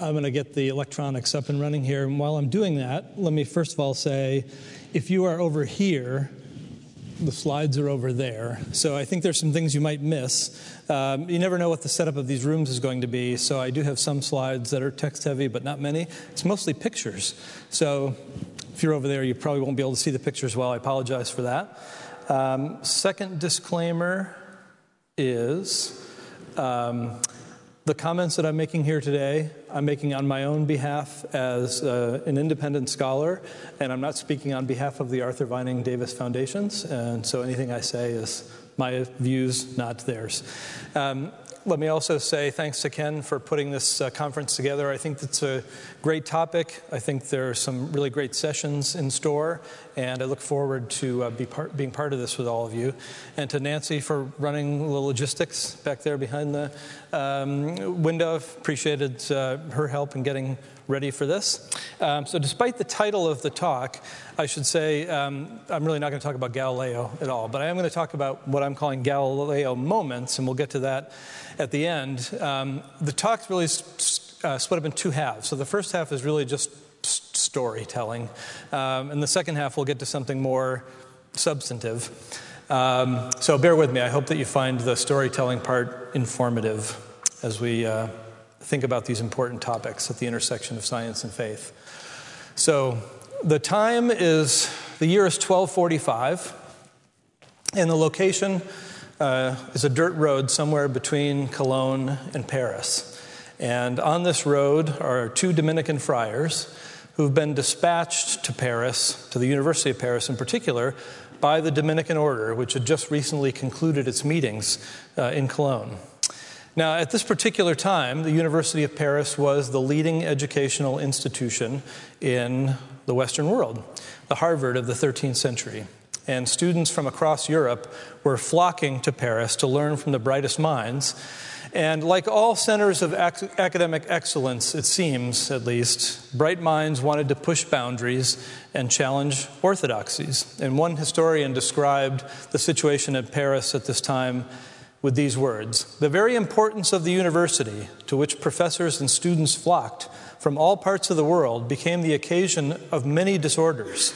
I'm going to get the electronics up and running here. And while I'm doing that, let me first of all say if you are over here, the slides are over there. So I think there's some things you might miss. Um, you never know what the setup of these rooms is going to be. So I do have some slides that are text heavy, but not many. It's mostly pictures. So if you're over there, you probably won't be able to see the pictures well. I apologize for that. Um, second disclaimer is um, the comments that I'm making here today, I'm making on my own behalf as uh, an independent scholar, and I'm not speaking on behalf of the Arthur Vining Davis Foundations, and so anything I say is my views, not theirs. Um, let me also say thanks to Ken for putting this uh, conference together. I think it's a great topic. I think there are some really great sessions in store, and I look forward to uh, be part, being part of this with all of you. And to Nancy for running the logistics back there behind the um, window. Appreciated uh, her help in getting ready for this. Um, so, despite the title of the talk, I should say um, I'm really not going to talk about Galileo at all, but I am going to talk about what I'm calling Galileo moments, and we'll get to that at the end. Um, the talk's really uh, split up in two halves. So, the first half is really just storytelling, um, and the second half we'll get to something more substantive. Um, so, bear with me. I hope that you find the storytelling part informative as we. Uh, think about these important topics at the intersection of science and faith. So, the time is the year is 1245, and the location uh, is a dirt road somewhere between Cologne and Paris. And on this road are two Dominican friars who've been dispatched to Paris, to the University of Paris in particular, by the Dominican Order, which had just recently concluded its meetings uh, in Cologne. Now, at this particular time, the University of Paris was the leading educational institution in the Western world, the Harvard of the 13th century. And students from across Europe were flocking to Paris to learn from the brightest minds. And like all centers of ac- academic excellence, it seems at least, bright minds wanted to push boundaries and challenge orthodoxies. And one historian described the situation at Paris at this time with these words The very importance of the university, to which professors and students flocked from all parts of the world, became the occasion of many disorders.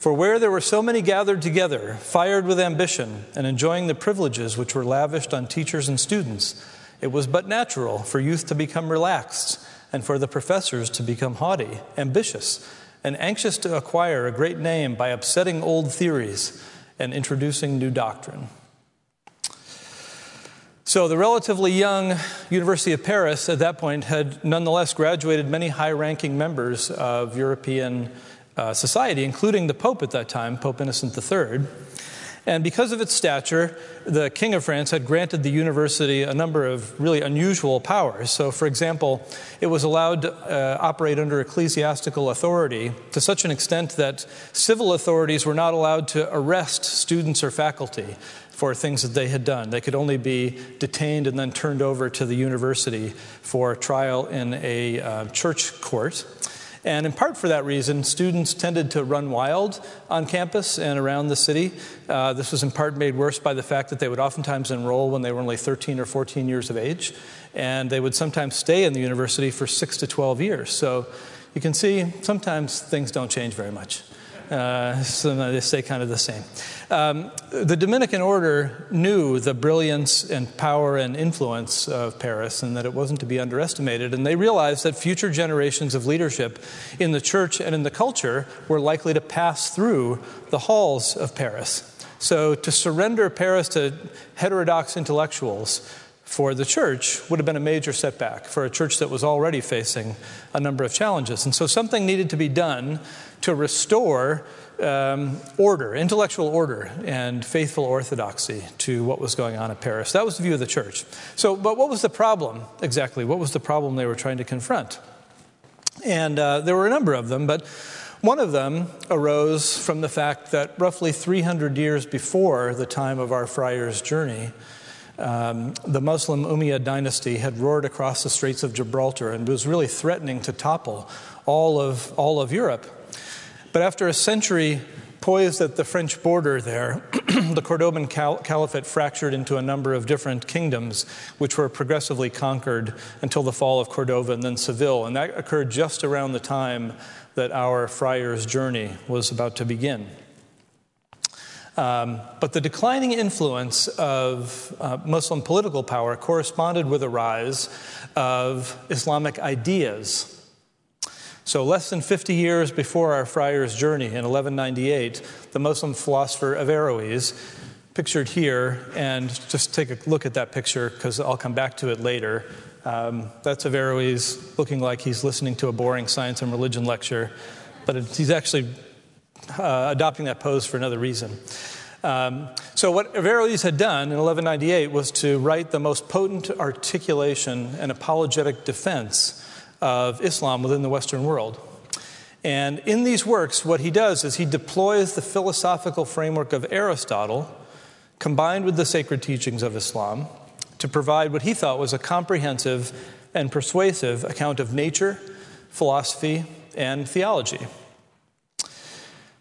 For where there were so many gathered together, fired with ambition, and enjoying the privileges which were lavished on teachers and students, it was but natural for youth to become relaxed and for the professors to become haughty, ambitious, and anxious to acquire a great name by upsetting old theories and introducing new doctrine. So, the relatively young University of Paris at that point had nonetheless graduated many high ranking members of European uh, society, including the Pope at that time, Pope Innocent III. And because of its stature, the King of France had granted the university a number of really unusual powers. So, for example, it was allowed to uh, operate under ecclesiastical authority to such an extent that civil authorities were not allowed to arrest students or faculty for things that they had done. They could only be detained and then turned over to the university for trial in a uh, church court. And in part for that reason, students tended to run wild on campus and around the city. Uh, this was in part made worse by the fact that they would oftentimes enroll when they were only 13 or 14 years of age, and they would sometimes stay in the university for 6 to 12 years. So you can see sometimes things don't change very much. Uh, so they stay kind of the same. Um, the Dominican order knew the brilliance and power and influence of Paris and that it wasn't to be underestimated. And they realized that future generations of leadership in the church and in the culture were likely to pass through the halls of Paris. So to surrender Paris to heterodox intellectuals for the church would have been a major setback for a church that was already facing a number of challenges. And so something needed to be done to restore um, order, intellectual order, and faithful orthodoxy to what was going on at Paris. That was the view of the church. So, but what was the problem exactly? What was the problem they were trying to confront? And uh, there were a number of them, but one of them arose from the fact that roughly 300 years before the time of our friar's journey, um, the Muslim Umayyad dynasty had roared across the Straits of Gibraltar and was really threatening to topple all of, all of Europe. But after a century poised at the French border there, the Cordoban Caliphate fractured into a number of different kingdoms, which were progressively conquered until the fall of Cordova and then Seville. And that occurred just around the time that our friar's journey was about to begin. Um, but the declining influence of uh, Muslim political power corresponded with a rise of Islamic ideas so, less than 50 years before our friar's journey in 1198, the Muslim philosopher Averroes, pictured here, and just take a look at that picture because I'll come back to it later. Um, that's Averroes looking like he's listening to a boring science and religion lecture, but he's actually uh, adopting that pose for another reason. Um, so, what Averroes had done in 1198 was to write the most potent articulation and apologetic defense of Islam within the Western world. And in these works, what he does is he deploys the philosophical framework of Aristotle combined with the sacred teachings of Islam to provide what he thought was a comprehensive and persuasive account of nature, philosophy, and theology.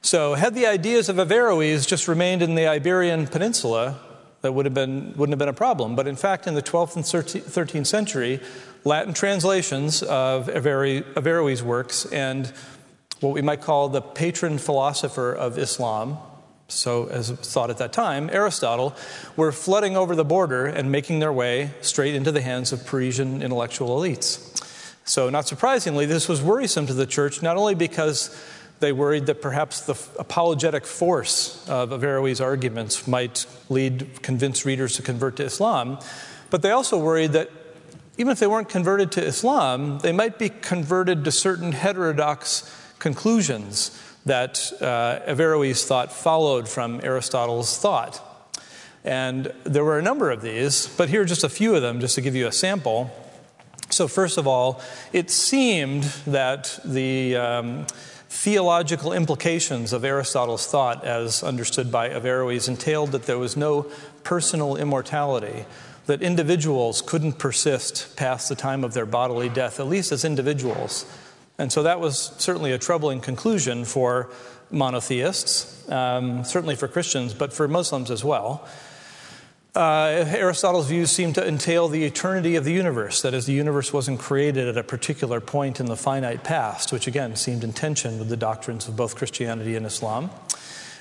So, had the ideas of Averroes just remained in the Iberian Peninsula, that would have been, wouldn't have been a problem. But in fact, in the 12th and 13th century, Latin translations of Averroes' works and what we might call the patron philosopher of Islam, so as thought at that time, Aristotle, were flooding over the border and making their way straight into the hands of Parisian intellectual elites. So, not surprisingly, this was worrisome to the church, not only because they worried that perhaps the apologetic force of Averroes' arguments might lead convinced readers to convert to Islam, but they also worried that even if they weren't converted to Islam, they might be converted to certain heterodox conclusions that uh, Averroes thought followed from Aristotle's thought. And there were a number of these, but here are just a few of them, just to give you a sample. So, first of all, it seemed that the um, theological implications of Aristotle's thought, as understood by Averroes, entailed that there was no personal immortality that individuals couldn't persist past the time of their bodily death, at least as individuals. And so that was certainly a troubling conclusion for monotheists, um, certainly for Christians, but for Muslims as well. Uh, Aristotle's views seem to entail the eternity of the universe, that is, the universe wasn't created at a particular point in the finite past, which again seemed in tension with the doctrines of both Christianity and Islam.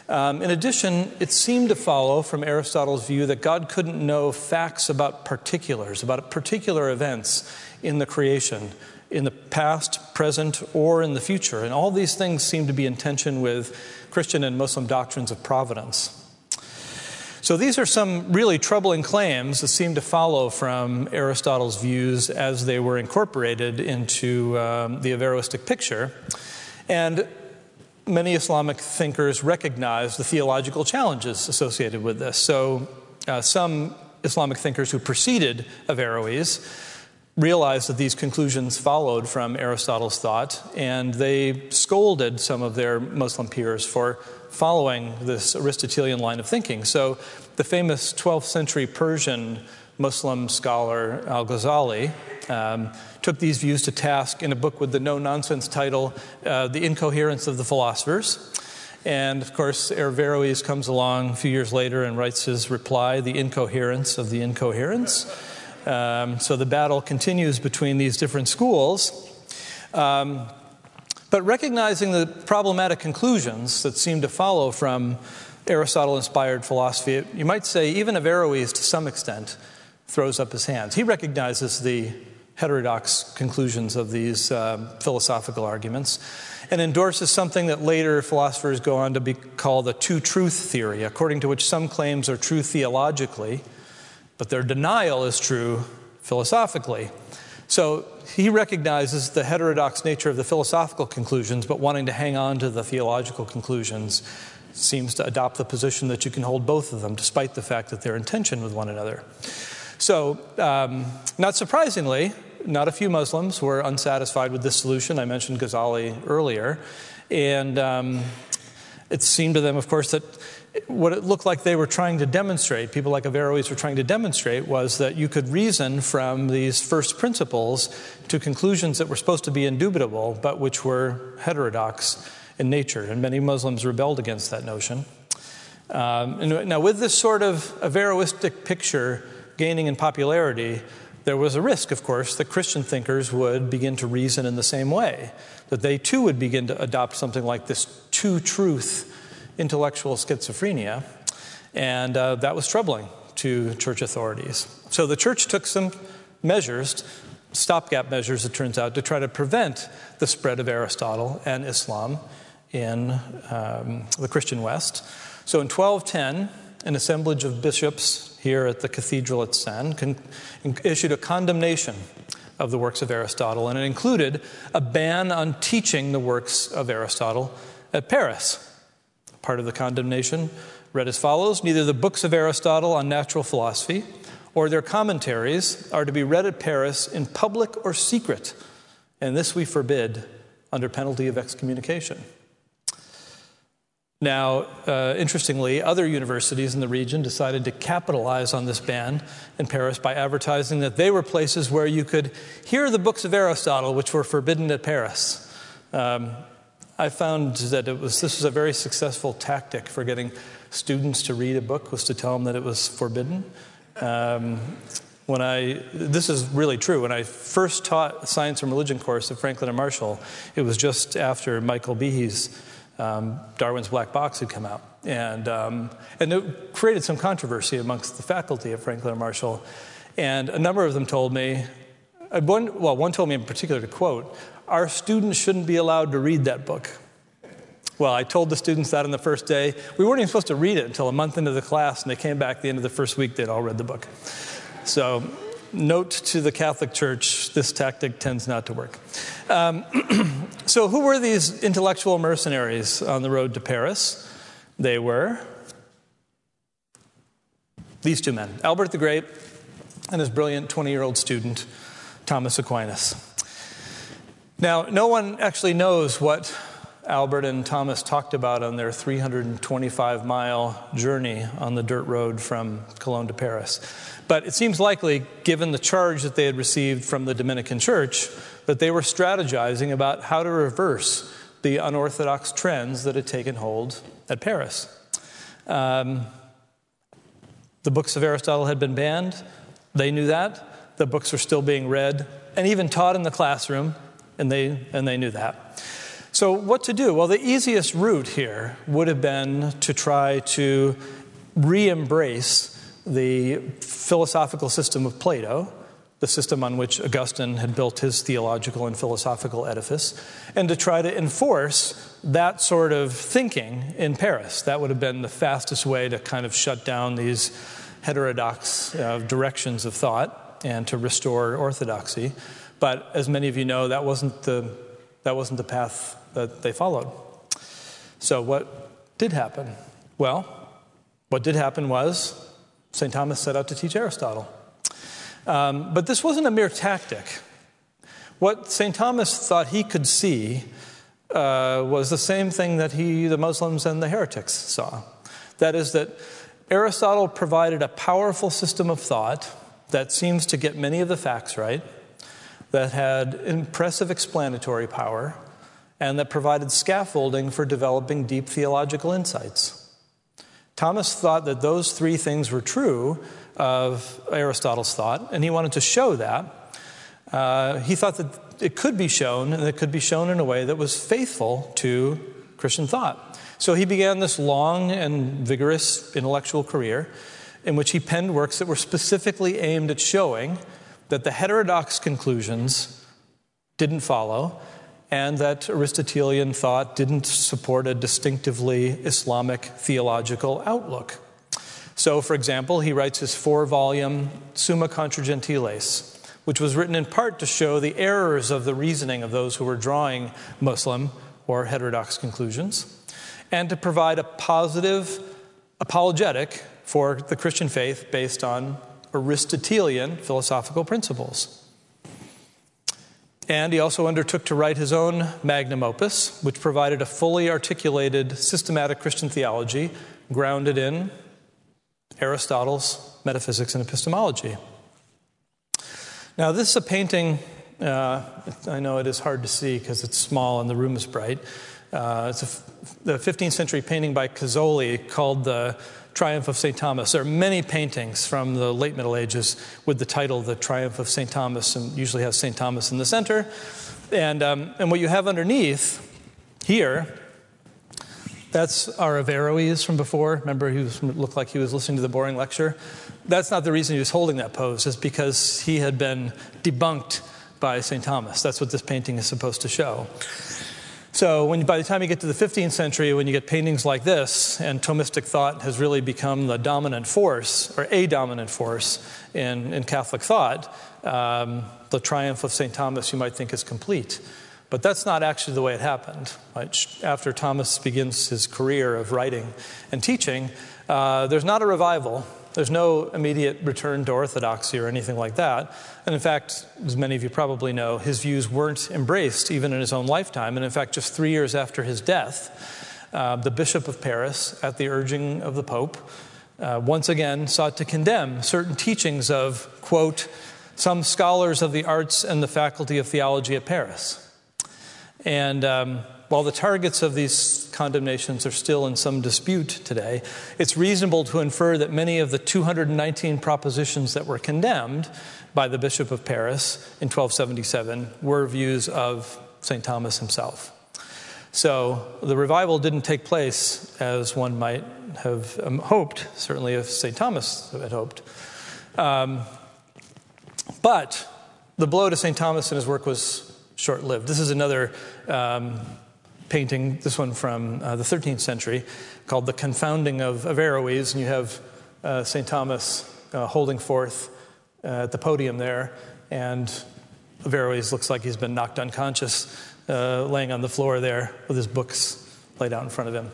Um, in addition, it seemed to follow from Aristotle's view that God couldn't know facts about particulars, about particular events in the creation, in the past, present, or in the future. And all these things seem to be in tension with Christian and Muslim doctrines of providence. So these are some really troubling claims that seem to follow from Aristotle's views as they were incorporated into um, the Averroistic picture. And many Islamic thinkers recognize the theological challenges associated with this. So, uh, some Islamic thinkers who preceded Averroes realized that these conclusions followed from Aristotle's thought, and they scolded some of their Muslim peers for following this Aristotelian line of thinking. So, the famous 12th century Persian Muslim scholar Al Ghazali um, took these views to task in a book with the no nonsense title, uh, The Incoherence of the Philosophers. And of course, Averroes comes along a few years later and writes his reply, The Incoherence of the Incoherence. Um, so the battle continues between these different schools. Um, but recognizing the problematic conclusions that seem to follow from Aristotle inspired philosophy, you might say even Averroes, to some extent, throws up his hands. He recognizes the heterodox conclusions of these uh, philosophical arguments and endorses something that later philosophers go on to be called the two truth theory, according to which some claims are true theologically, but their denial is true philosophically. So he recognizes the heterodox nature of the philosophical conclusions, but wanting to hang on to the theological conclusions seems to adopt the position that you can hold both of them, despite the fact that they're in tension with one another. So, um, not surprisingly, not a few Muslims were unsatisfied with this solution. I mentioned Ghazali earlier. And um, it seemed to them, of course, that what it looked like they were trying to demonstrate, people like Averroes were trying to demonstrate, was that you could reason from these first principles to conclusions that were supposed to be indubitable, but which were heterodox in nature, and many Muslims rebelled against that notion. Um, now, with this sort of Averroistic picture gaining in popularity, there was a risk, of course, that Christian thinkers would begin to reason in the same way, that they too would begin to adopt something like this two truth intellectual schizophrenia. And uh, that was troubling to church authorities. So the church took some measures, stopgap measures, it turns out, to try to prevent the spread of Aristotle and Islam in um, the Christian West. So in 1210, an assemblage of bishops here at the cathedral at Sens con- issued a condemnation of the works of Aristotle, and it included a ban on teaching the works of Aristotle at Paris. Part of the condemnation read as follows Neither the books of Aristotle on natural philosophy or their commentaries are to be read at Paris in public or secret, and this we forbid under penalty of excommunication. Now, uh, interestingly, other universities in the region decided to capitalize on this ban in Paris by advertising that they were places where you could hear the books of Aristotle, which were forbidden at Paris. Um, I found that it was, this was a very successful tactic for getting students to read a book, was to tell them that it was forbidden. Um, when I, this is really true, when I first taught science and religion course at Franklin and Marshall, it was just after Michael Behe's um, Darwin's Black Box had come out. And, um, and it created some controversy amongst the faculty at Franklin and Marshall. And a number of them told me, uh, one, well, one told me in particular to quote, our students shouldn't be allowed to read that book. Well, I told the students that on the first day. We weren't even supposed to read it until a month into the class, and they came back at the end of the first week, they'd all read the book. So, note to the Catholic Church this tactic tends not to work. Um, so, who were these intellectual mercenaries on the road to Paris? They were these two men Albert the Great and his brilliant 20 year old student, Thomas Aquinas. Now, no one actually knows what Albert and Thomas talked about on their 325 mile journey on the dirt road from Cologne to Paris. But it seems likely, given the charge that they had received from the Dominican Church, that they were strategizing about how to reverse the unorthodox trends that had taken hold at Paris. Um, the books of Aristotle had been banned. They knew that. The books were still being read and even taught in the classroom and they, and they knew that. So, what to do? Well, the easiest route here would have been to try to re embrace the philosophical system of Plato, the system on which Augustine had built his theological and philosophical edifice, and to try to enforce that sort of thinking in Paris. That would have been the fastest way to kind of shut down these heterodox uh, directions of thought and to restore orthodoxy. But as many of you know, that wasn't the, that wasn't the path that they followed. So, what did happen? Well, what did happen was St. Thomas set out to teach Aristotle. Um, but this wasn't a mere tactic. What St. Thomas thought he could see uh, was the same thing that he, the Muslims and the heretics saw. That is, that Aristotle provided a powerful system of thought that seems to get many of the facts right that had impressive explanatory power and that provided scaffolding for developing deep theological insights. Thomas thought that those three things were true of Aristotle's thought, and he wanted to show that. Uh, he thought that it could be shown, and it could be shown in a way that was faithful to Christian thought. So he began this long and vigorous intellectual career in which he penned works that were specifically aimed at showing that the heterodox conclusions didn't follow, and that Aristotelian thought didn't support a distinctively Islamic theological outlook. So, for example, he writes his four volume Summa Contra Gentiles, which was written in part to show the errors of the reasoning of those who were drawing Muslim or heterodox conclusions, and to provide a positive apologetic for the Christian faith based on Aristotelian philosophical principles. And he also undertook to write his own magnum opus, which provided a fully articulated systematic Christian theology grounded in Aristotle's metaphysics and epistemology. Now, this is a painting, uh, I know it is hard to see because it's small and the room is bright, Uh, it's a, the 15th century painting by Gozzoli called The Triumph of St. Thomas. There are many paintings from the late Middle Ages with the title The Triumph of St. Thomas, and usually has St. Thomas in the center. And, um, and what you have underneath here, that's our Averroes from before. Remember, he was, looked like he was listening to the boring lecture. That's not the reason he was holding that pose, it's because he had been debunked by St. Thomas. That's what this painting is supposed to show. So, when, by the time you get to the 15th century, when you get paintings like this, and Thomistic thought has really become the dominant force, or a dominant force in, in Catholic thought, um, the triumph of St. Thomas you might think is complete. But that's not actually the way it happened. After Thomas begins his career of writing and teaching, uh, there's not a revival. There's no immediate return to orthodoxy or anything like that. And in fact, as many of you probably know, his views weren't embraced even in his own lifetime. And in fact, just three years after his death, uh, the Bishop of Paris, at the urging of the Pope, uh, once again sought to condemn certain teachings of, quote, some scholars of the arts and the faculty of theology at Paris. And um, while the targets of these condemnations are still in some dispute today, it's reasonable to infer that many of the 219 propositions that were condemned by the Bishop of Paris in 1277 were views of St. Thomas himself. So the revival didn't take place as one might have um, hoped, certainly if St. Thomas had hoped. Um, but the blow to St. Thomas and his work was short lived. This is another um, painting, this one from uh, the 13th century, called The Confounding of Averroes. And you have uh, St. Thomas uh, holding forth uh, at the podium there, and Averroes looks like he's been knocked unconscious, uh, laying on the floor there with his books laid out in front of him.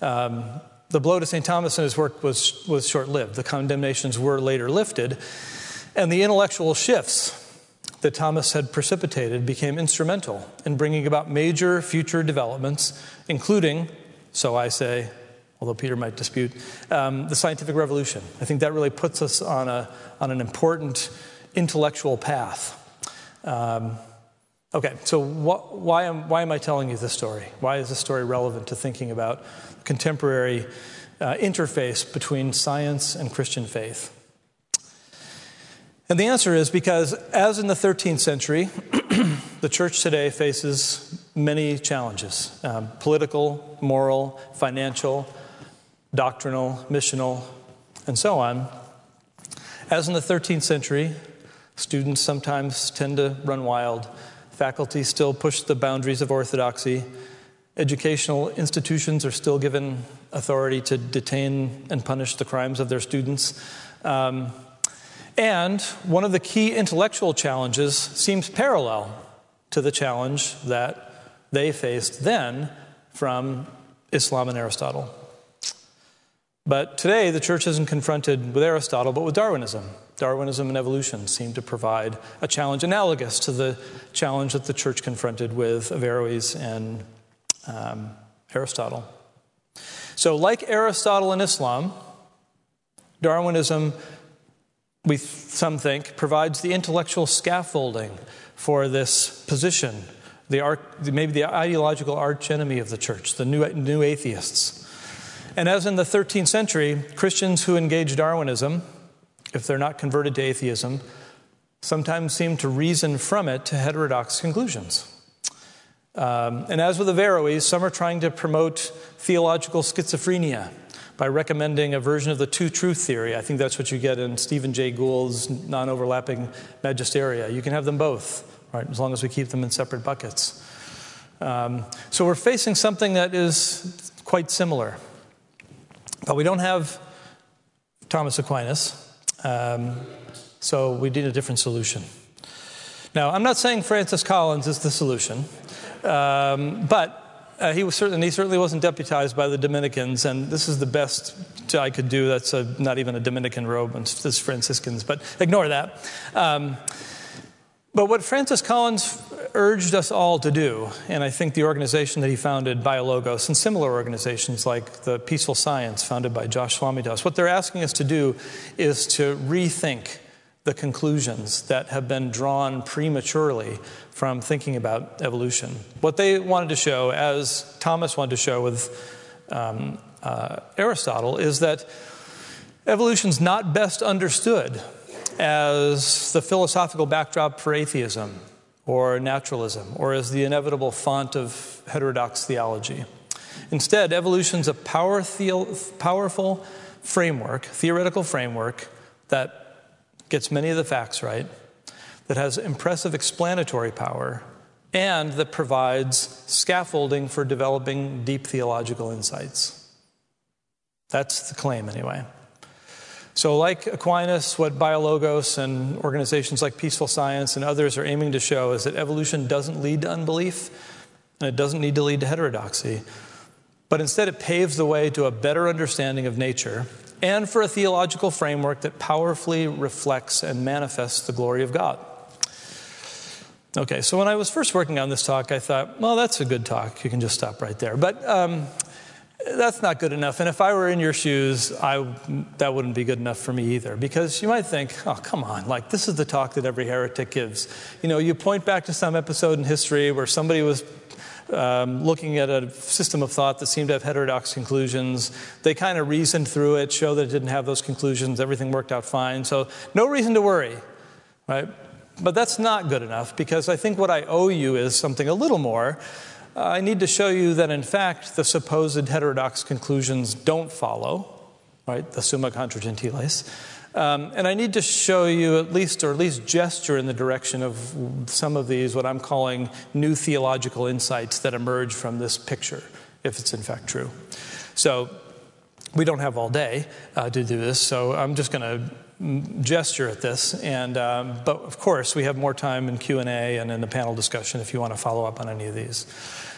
Um, the blow to St. Thomas and his work was, was short lived. The condemnations were later lifted, and the intellectual shifts that Thomas had precipitated became instrumental in bringing about major future developments, including, so I say, although Peter might dispute, um, the scientific revolution. I think that really puts us on, a, on an important intellectual path. Um, okay, so wh- why, am, why am I telling you this story? Why is this story relevant to thinking about contemporary uh, interface between science and Christian faith? And the answer is because, as in the 13th century, the church today faces many challenges um, political, moral, financial, doctrinal, missional, and so on. As in the 13th century, students sometimes tend to run wild, faculty still push the boundaries of orthodoxy, educational institutions are still given authority to detain and punish the crimes of their students. Um, and one of the key intellectual challenges seems parallel to the challenge that they faced then from Islam and Aristotle. But today, the church isn't confronted with Aristotle, but with Darwinism. Darwinism and evolution seem to provide a challenge analogous to the challenge that the church confronted with Averroes and um, Aristotle. So, like Aristotle and Islam, Darwinism we some think provides the intellectual scaffolding for this position. The maybe the ideological archenemy of the church the new, new atheists. And as in the 13th century christians who engage darwinism if they're not converted to atheism sometimes seem to reason from it to heterodox conclusions. Um, and as with the averroes some are trying to promote theological schizophrenia by recommending a version of the two truth theory. I think that's what you get in Stephen Jay Gould's non overlapping magisteria. You can have them both, right, as long as we keep them in separate buckets. Um, so we're facing something that is quite similar. But we don't have Thomas Aquinas, um, so we need a different solution. Now, I'm not saying Francis Collins is the solution, um, but uh, he was certainly he certainly wasn't deputized by the Dominicans, and this is the best I could do. That's a, not even a Dominican robe, and this Franciscans, but ignore that. Um, but what Francis Collins urged us all to do, and I think the organization that he founded, Biologos, and similar organizations like the Peaceful Science, founded by Josh Swamidass, what they're asking us to do is to rethink the conclusions that have been drawn prematurely from thinking about evolution. What they wanted to show, as Thomas wanted to show with um, uh, Aristotle, is that evolution's not best understood as the philosophical backdrop for atheism or naturalism or as the inevitable font of heterodox theology. Instead, evolution's a power powerful framework, theoretical framework, that gets many of the facts right, that has impressive explanatory power, and that provides scaffolding for developing deep theological insights. That's the claim, anyway. So, like Aquinas, what Biologos and organizations like Peaceful Science and others are aiming to show is that evolution doesn't lead to unbelief and it doesn't need to lead to heterodoxy, but instead it paves the way to a better understanding of nature and for a theological framework that powerfully reflects and manifests the glory of God. Okay, so when I was first working on this talk, I thought, well, that's a good talk. You can just stop right there. But um, that's not good enough. And if I were in your shoes, I, that wouldn't be good enough for me either. Because you might think, oh, come on, like this is the talk that every heretic gives. You know, you point back to some episode in history where somebody was um, looking at a system of thought that seemed to have heterodox conclusions. They kind of reasoned through it, showed that it didn't have those conclusions, everything worked out fine. So, no reason to worry, right? But that's not good enough because I think what I owe you is something a little more. I need to show you that, in fact, the supposed heterodox conclusions don't follow, right? The summa contra gentiles. Um, and I need to show you at least, or at least gesture in the direction of some of these, what I'm calling new theological insights that emerge from this picture, if it's in fact true. So we don't have all day uh, to do this, so I'm just going to gesture at this. And um, but of course, we have more time in Q and A and in the panel discussion if you want to follow up on any of these.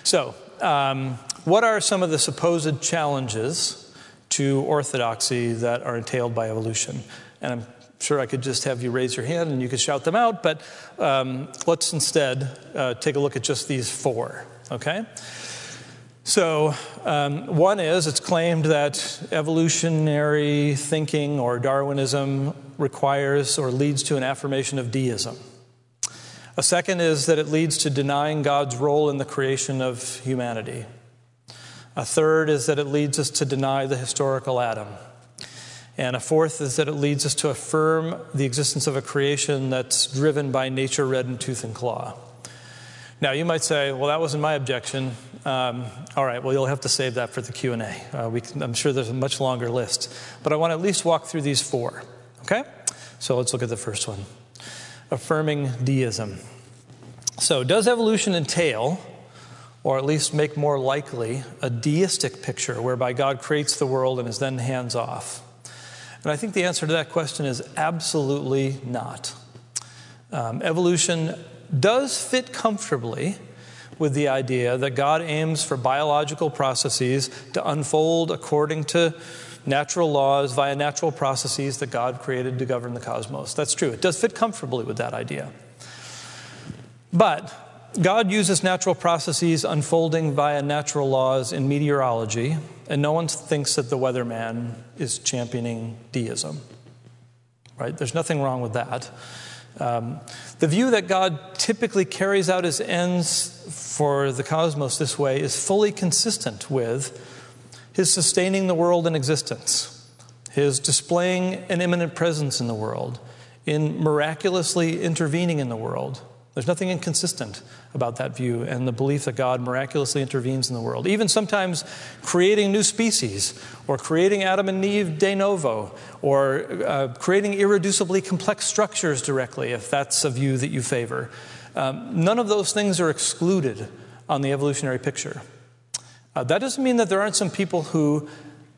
So, um, what are some of the supposed challenges to orthodoxy that are entailed by evolution? And I'm sure I could just have you raise your hand and you could shout them out, but um, let's instead uh, take a look at just these four, okay? So, um, one is it's claimed that evolutionary thinking or Darwinism requires or leads to an affirmation of deism. A second is that it leads to denying God's role in the creation of humanity. A third is that it leads us to deny the historical Adam. And a fourth is that it leads us to affirm the existence of a creation that's driven by nature red in tooth and claw. Now, you might say, well, that wasn't my objection. Um, all right, well, you'll have to save that for the Q&A. Uh, I'm sure there's a much longer list. But I want to at least walk through these four, okay? So let's look at the first one. Affirming deism. So, does evolution entail, or at least make more likely, a deistic picture whereby God creates the world and is then hands off? And I think the answer to that question is absolutely not. Um, evolution does fit comfortably with the idea that God aims for biological processes to unfold according to natural laws via natural processes that God created to govern the cosmos. That's true. It does fit comfortably with that idea. But God uses natural processes unfolding via natural laws in meteorology, and no one thinks that the weatherman is championing deism. Right? There's nothing wrong with that. Um, the view that God typically carries out his ends for the cosmos this way is fully consistent with his sustaining the world in existence, his displaying an immanent presence in the world, in miraculously intervening in the world there's nothing inconsistent about that view and the belief that God miraculously intervenes in the world. Even sometimes creating new species, or creating Adam and Eve de novo, or uh, creating irreducibly complex structures directly, if that's a view that you favor. Um, none of those things are excluded on the evolutionary picture. Uh, that doesn't mean that there aren't some people who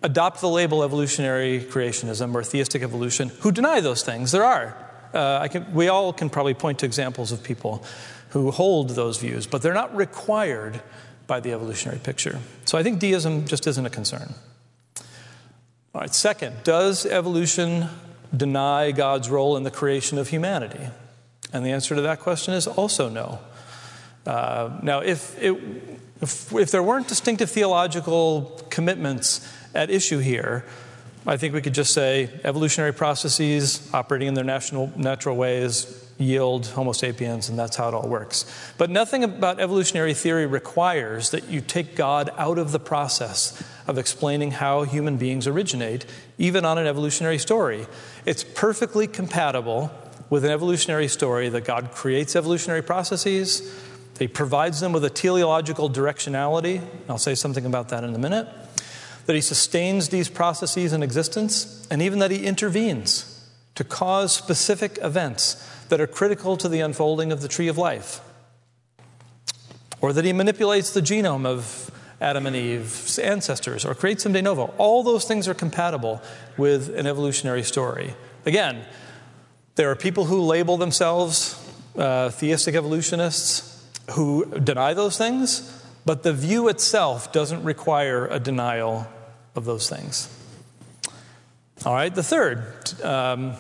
adopt the label evolutionary creationism or theistic evolution who deny those things. There are. Uh, can, we all can probably point to examples of people who hold those views, but they're not required by the evolutionary picture. So I think deism just isn't a concern. All right, second, does evolution deny God's role in the creation of humanity? And the answer to that question is also no. Uh, now, if, it, if, if there weren't distinctive theological commitments at issue here, I think we could just say evolutionary processes operating in their national, natural ways yield Homo sapiens, and that's how it all works. But nothing about evolutionary theory requires that you take God out of the process of explaining how human beings originate, even on an evolutionary story. It's perfectly compatible with an evolutionary story that God creates evolutionary processes, He provides them with a teleological directionality. I'll say something about that in a minute. That He sustains these processes in existence, and even that He intervenes to cause specific events that are critical to the unfolding of the tree of life. Or that he manipulates the genome of Adam and Eve's ancestors or creates them de novo. All those things are compatible with an evolutionary story. Again, there are people who label themselves uh, theistic evolutionists who deny those things, but the view itself doesn't require a denial of those things. All right, the third um,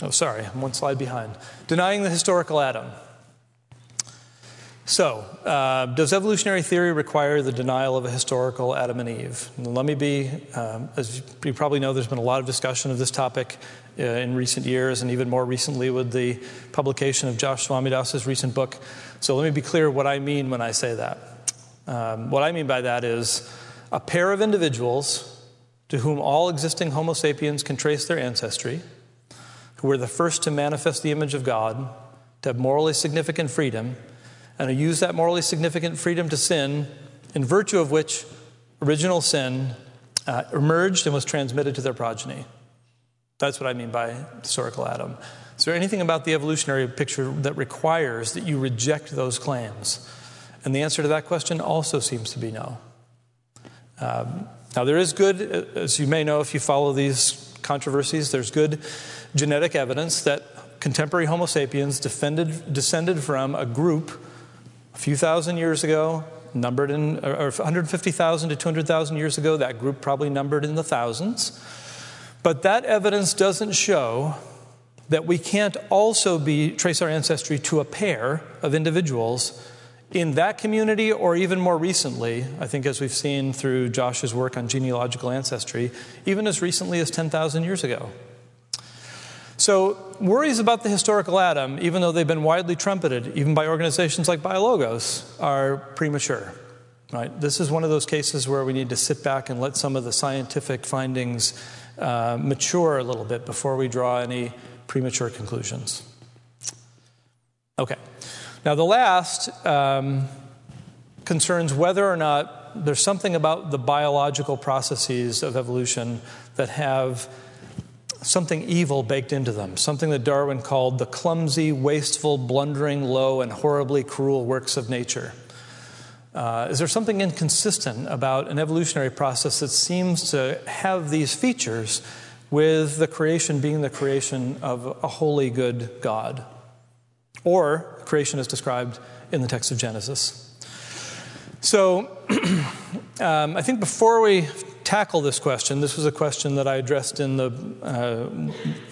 Oh, sorry, I'm one slide behind. Denying the historical Adam. So, uh, does evolutionary theory require the denial of a historical Adam and Eve? Let me be, um, as you probably know, there's been a lot of discussion of this topic uh, in recent years, and even more recently with the publication of Josh Swamidass's recent book. So, let me be clear what I mean when I say that. Um, what I mean by that is a pair of individuals to whom all existing Homo sapiens can trace their ancestry who were the first to manifest the image of God, to have morally significant freedom, and who use that morally significant freedom to sin, in virtue of which original sin uh, emerged and was transmitted to their progeny. That's what I mean by historical Adam. Is there anything about the evolutionary picture that requires that you reject those claims? And the answer to that question also seems to be no. Um, now, there is good, as you may know if you follow these controversies, there's good genetic evidence that contemporary Homo sapiens defended, descended from a group a few thousand years ago, numbered in, or 150,000 to 200,000 years ago, that group probably numbered in the thousands. But that evidence doesn't show that we can't also be, trace our ancestry to a pair of individuals in that community, or even more recently, I think as we've seen through Josh's work on genealogical ancestry, even as recently as 10,000 years ago. So, worries about the historical Adam, even though they've been widely trumpeted, even by organizations like Biologos, are premature. Right? This is one of those cases where we need to sit back and let some of the scientific findings uh, mature a little bit before we draw any premature conclusions. Okay. Now, the last um, concerns whether or not there's something about the biological processes of evolution that have something evil baked into them, something that Darwin called the clumsy, wasteful, blundering, low, and horribly cruel works of nature. Uh, is there something inconsistent about an evolutionary process that seems to have these features with the creation being the creation of a holy, good God? Or creation as described in the text of Genesis. So, um, I think before we tackle this question. This was a question that I addressed in the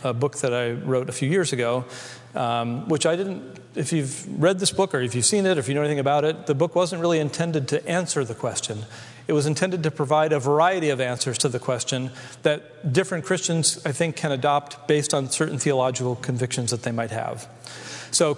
uh, book that I wrote a few years ago, um, which I didn't. If you've read this book or if you've seen it, or if you know anything about it, the book wasn't really intended to answer the question. It was intended to provide a variety of answers to the question that different Christians, I think, can adopt based on certain theological convictions that they might have. So,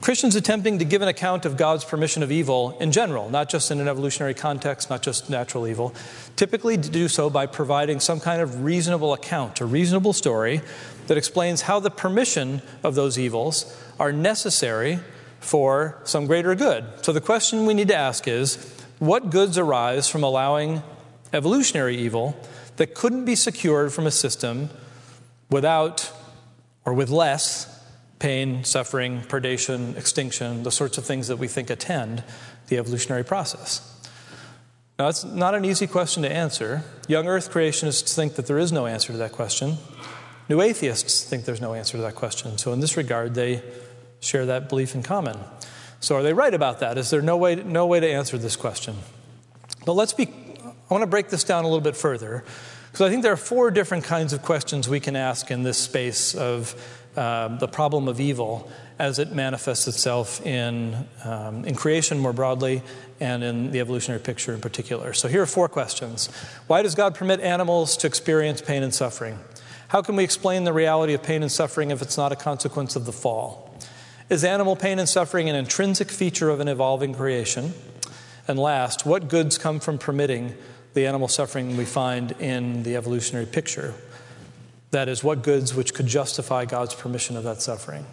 Christians attempting to give an account of God's permission of evil in general, not just in an evolutionary context, not just natural evil, typically do so by providing some kind of reasonable account, a reasonable story that explains how the permission of those evils are necessary for some greater good. So the question we need to ask is what goods arise from allowing evolutionary evil that couldn't be secured from a system without or with less pain, suffering, predation, extinction, the sorts of things that we think attend the evolutionary process. Now, it's not an easy question to answer. Young earth creationists think that there is no answer to that question. New atheists think there's no answer to that question. So, in this regard, they share that belief in common. So, are they right about that? Is there no way, no way to answer this question? But let's be, I want to break this down a little bit further because I think there are four different kinds of questions we can ask in this space of um, the problem of evil as it manifests itself in, um, in creation more broadly and in the evolutionary picture in particular. So here are four questions Why does God permit animals to experience pain and suffering? How can we explain the reality of pain and suffering if it's not a consequence of the fall? Is animal pain and suffering an intrinsic feature of an evolving creation? And last, what goods come from permitting the animal suffering we find in the evolutionary picture? That is, what goods which could justify God's permission of that suffering?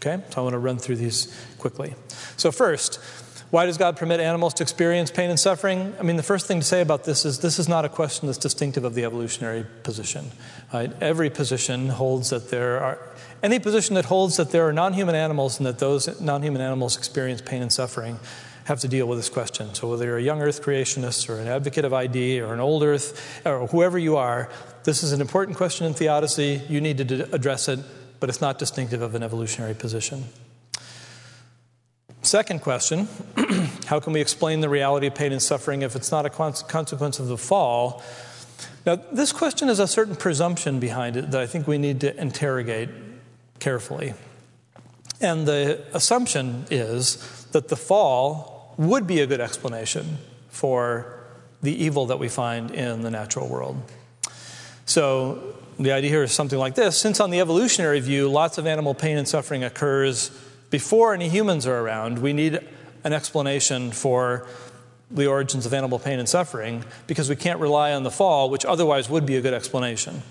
Okay, so I want to run through these quickly. So, first, why does God permit animals to experience pain and suffering? I mean, the first thing to say about this is this is not a question that's distinctive of the evolutionary position. Right? Every position holds that there are, any position that holds that there are non human animals and that those non human animals experience pain and suffering have to deal with this question. So, whether you're a young earth creationist or an advocate of ID or an old earth or whoever you are, this is an important question in theodicy. You need to address it, but it's not distinctive of an evolutionary position. Second question How can we explain the reality of pain and suffering if it's not a consequence of the fall? Now, this question has a certain presumption behind it that I think we need to interrogate carefully. And the assumption is that the fall would be a good explanation for the evil that we find in the natural world. So the idea here is something like this since, on the evolutionary view, lots of animal pain and suffering occurs before any humans are around, we need an explanation for the origins of animal pain and suffering because we can't rely on the fall, which otherwise would be a good explanation.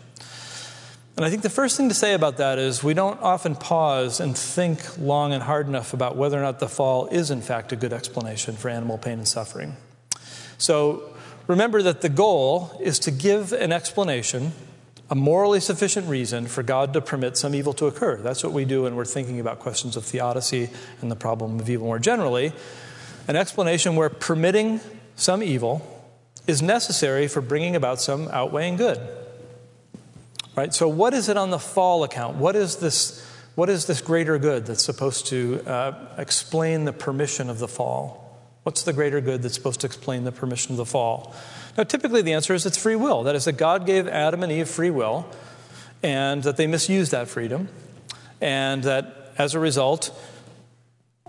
And I think the first thing to say about that is we don't often pause and think long and hard enough about whether or not the fall is, in fact, a good explanation for animal pain and suffering. So remember that the goal is to give an explanation, a morally sufficient reason for God to permit some evil to occur. That's what we do when we're thinking about questions of theodicy and the problem of evil more generally. An explanation where permitting some evil is necessary for bringing about some outweighing good. Right? So, what is it on the fall account? What is this, what is this greater good that's supposed to uh, explain the permission of the fall? What's the greater good that's supposed to explain the permission of the fall? Now, typically the answer is it's free will. That is, that God gave Adam and Eve free will, and that they misused that freedom, and that as a result,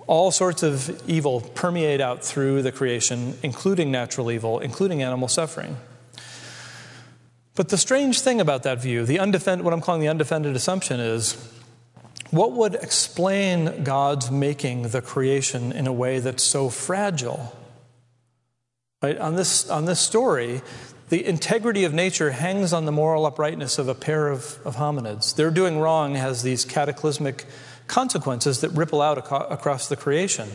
all sorts of evil permeate out through the creation, including natural evil, including animal suffering. But the strange thing about that view, the undefended, what I'm calling the undefended assumption, is what would explain God's making the creation in a way that's so fragile? Right? On, this, on this story, the integrity of nature hangs on the moral uprightness of a pair of, of hominids. Their doing wrong has these cataclysmic consequences that ripple out ac- across the creation.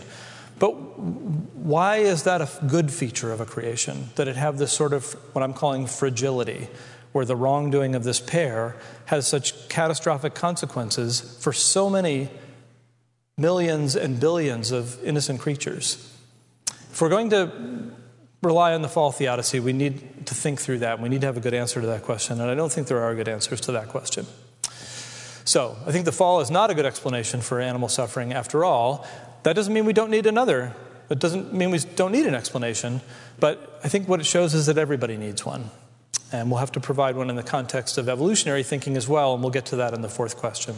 But why is that a good feature of a creation? That it have this sort of what I'm calling fragility, where the wrongdoing of this pair has such catastrophic consequences for so many millions and billions of innocent creatures. If we're going to rely on the fall theodicy, we need to think through that. We need to have a good answer to that question, and I don't think there are good answers to that question. So, I think the fall is not a good explanation for animal suffering after all, that doesn't mean we don't need another. It doesn't mean we don't need an explanation, but I think what it shows is that everybody needs one. And we'll have to provide one in the context of evolutionary thinking as well, and we'll get to that in the fourth question.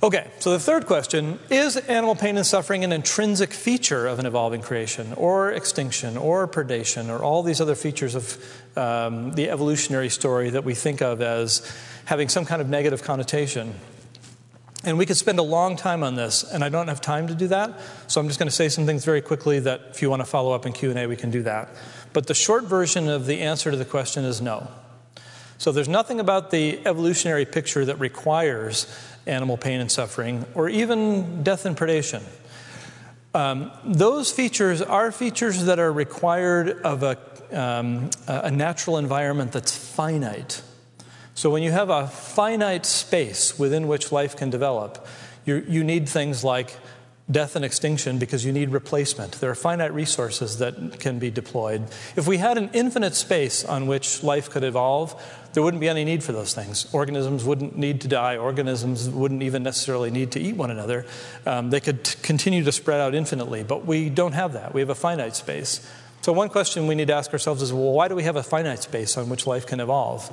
Okay, so the third question is animal pain and suffering an intrinsic feature of an evolving creation, or extinction, or predation, or all these other features of um, the evolutionary story that we think of as having some kind of negative connotation? And we could spend a long time on this, and I don't have time to do that. So I'm just going to say some things very quickly that if you want to follow up in Q&A, we can do that. But the short version of the answer to the question is no. So there's nothing about the evolutionary picture that requires animal pain and suffering, or even death and predation. Um, those features are features that are required of a, um, a natural environment that's finite. So when you have a finite space within which life can develop, you, you need things like death and extinction because you need replacement. There are finite resources that can be deployed. If we had an infinite space on which life could evolve, there wouldn't be any need for those things. Organisms wouldn't need to die, organisms wouldn't even necessarily need to eat one another. Um, they could continue to spread out infinitely, but we don't have that. We have a finite space. So, one question we need to ask ourselves is well, why do we have a finite space on which life can evolve?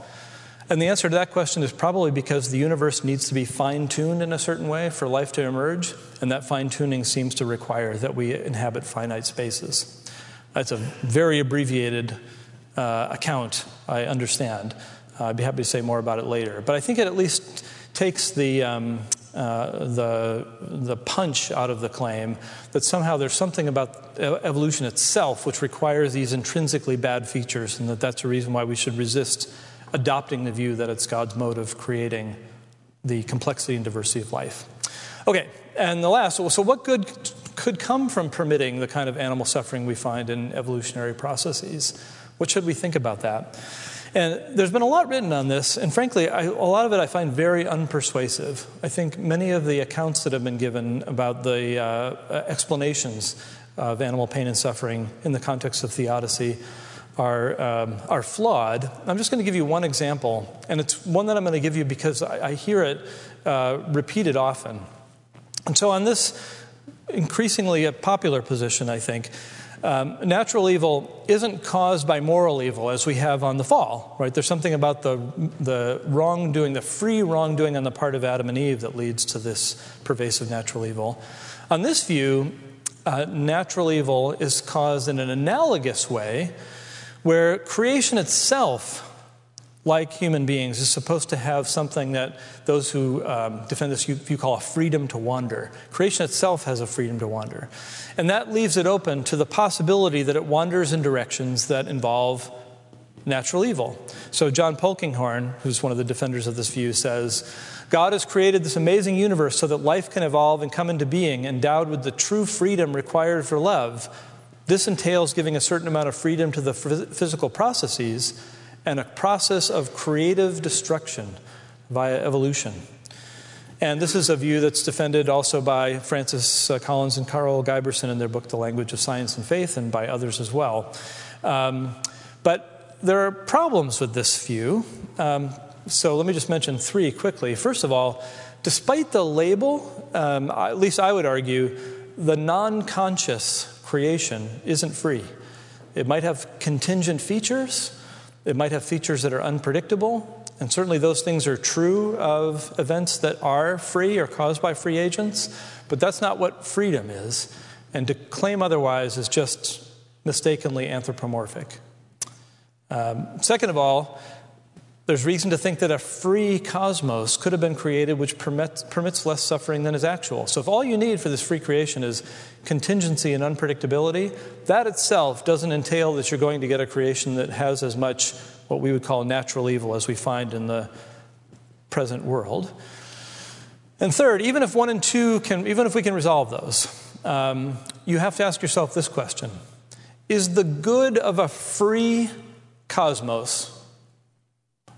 And the answer to that question is probably because the universe needs to be fine tuned in a certain way for life to emerge, and that fine tuning seems to require that we inhabit finite spaces. That's a very abbreviated uh, account, I understand. Uh, I'd be happy to say more about it later. But I think it at least takes the, um, uh, the, the punch out of the claim that somehow there's something about evolution itself which requires these intrinsically bad features, and that that's a reason why we should resist adopting the view that it's God's mode of creating the complexity and diversity of life. Okay, and the last, so what good could come from permitting the kind of animal suffering we find in evolutionary processes? What should we think about that? And there's been a lot written on this, and frankly, I, a lot of it I find very unpersuasive. I think many of the accounts that have been given about the uh, explanations of animal pain and suffering in the context of theodicy are, um, are flawed. I'm just going to give you one example, and it's one that I'm going to give you because I, I hear it uh, repeated often. And so, on this increasingly a popular position, I think, um, natural evil isn't caused by moral evil as we have on the fall, right? There's something about the, the wrongdoing, the free wrongdoing on the part of Adam and Eve that leads to this pervasive natural evil. On this view, uh, natural evil is caused in an analogous way where creation itself, like human beings, is supposed to have something that those who um, defend this you call a freedom to wander. Creation itself has a freedom to wander. And that leaves it open to the possibility that it wanders in directions that involve natural evil. So, John Polkinghorne, who's one of the defenders of this view, says God has created this amazing universe so that life can evolve and come into being, endowed with the true freedom required for love. This entails giving a certain amount of freedom to the physical processes and a process of creative destruction via evolution. And this is a view that's defended also by Francis uh, Collins and Karl Giberson in their book, The Language of Science and Faith, and by others as well. Um, but there are problems with this view. Um, so let me just mention three quickly. First of all, despite the label, um, at least I would argue, the non conscious creation isn't free. It might have contingent features, it might have features that are unpredictable, and certainly those things are true of events that are free or caused by free agents, but that's not what freedom is. And to claim otherwise is just mistakenly anthropomorphic. Um, second of all, there's reason to think that a free cosmos could have been created which permits, permits less suffering than is actual. So, if all you need for this free creation is contingency and unpredictability, that itself doesn't entail that you're going to get a creation that has as much what we would call natural evil as we find in the present world. And third, even if one and two can, even if we can resolve those, um, you have to ask yourself this question Is the good of a free cosmos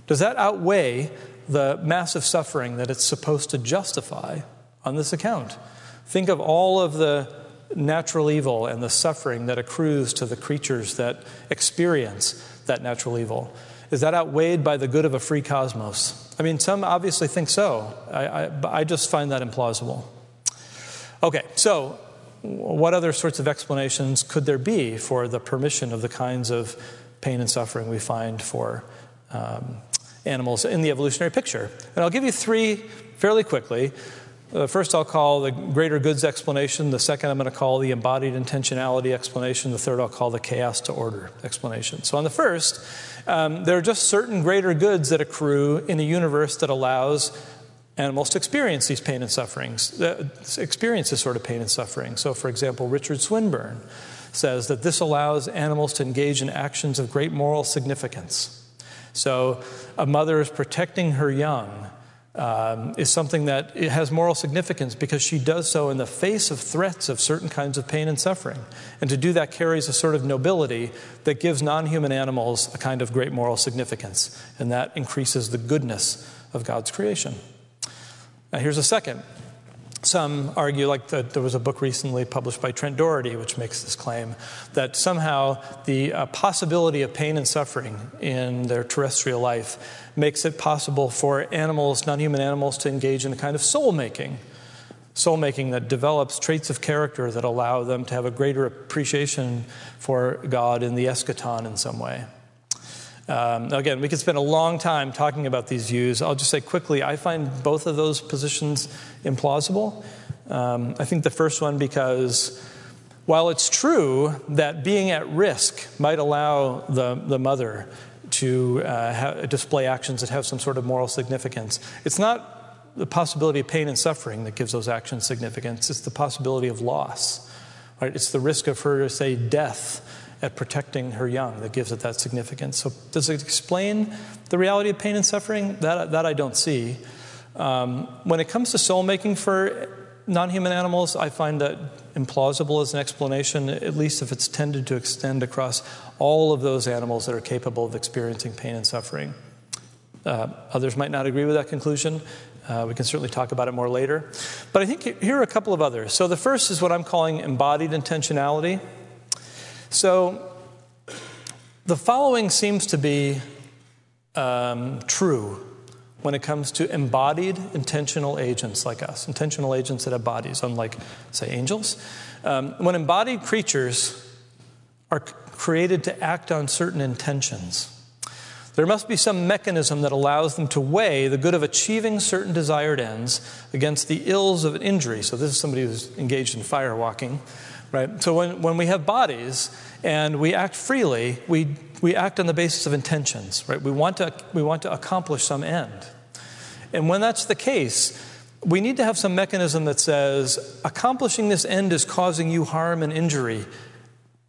does that outweigh the massive suffering that it's supposed to justify on this account? Think of all of the natural evil and the suffering that accrues to the creatures that experience that natural evil. Is that outweighed by the good of a free cosmos? I mean, some obviously think so. I, I, I just find that implausible. Okay, so what other sorts of explanations could there be for the permission of the kinds of pain and suffering we find for um, animals in the evolutionary picture. And I'll give you three fairly quickly. The uh, first I'll call the greater goods explanation. The second I'm going to call the embodied intentionality explanation. The third I'll call the chaos to order explanation. So, on the first, um, there are just certain greater goods that accrue in a universe that allows animals to experience these pain and sufferings, uh, experience this sort of pain and suffering. So, for example, Richard Swinburne says that this allows animals to engage in actions of great moral significance. So, a mother is protecting her young um, is something that has moral significance because she does so in the face of threats of certain kinds of pain and suffering. And to do that carries a sort of nobility that gives non human animals a kind of great moral significance, and that increases the goodness of God's creation. Now, here's a second some argue, like the, there was a book recently published by Trent Dougherty, which makes this claim, that somehow the uh, possibility of pain and suffering in their terrestrial life makes it possible for animals, non human animals, to engage in a kind of soul making. Soul making that develops traits of character that allow them to have a greater appreciation for God in the eschaton in some way. Um, again, we could spend a long time talking about these views. I'll just say quickly I find both of those positions implausible. Um, I think the first one because while it's true that being at risk might allow the, the mother to uh, ha- display actions that have some sort of moral significance, it's not the possibility of pain and suffering that gives those actions significance, it's the possibility of loss. Right? It's the risk of her, say, death at protecting her young that gives it that significance. So, does it explain the reality of pain and suffering? That, that I don't see. Um, when it comes to soul making for non human animals, I find that implausible as an explanation, at least if it's tended to extend across all of those animals that are capable of experiencing pain and suffering. Uh, others might not agree with that conclusion. Uh, we can certainly talk about it more later. But I think here are a couple of others. So the first is what I'm calling embodied intentionality. So the following seems to be um, true when it comes to embodied intentional agents like us, intentional agents that have bodies, unlike, say, angels. Um, when embodied creatures are created to act on certain intentions, there must be some mechanism that allows them to weigh the good of achieving certain desired ends against the ills of an injury. So, this is somebody who's engaged in fire walking, right? So, when, when we have bodies and we act freely, we, we act on the basis of intentions, right? We want, to, we want to accomplish some end. And when that's the case, we need to have some mechanism that says, accomplishing this end is causing you harm and injury.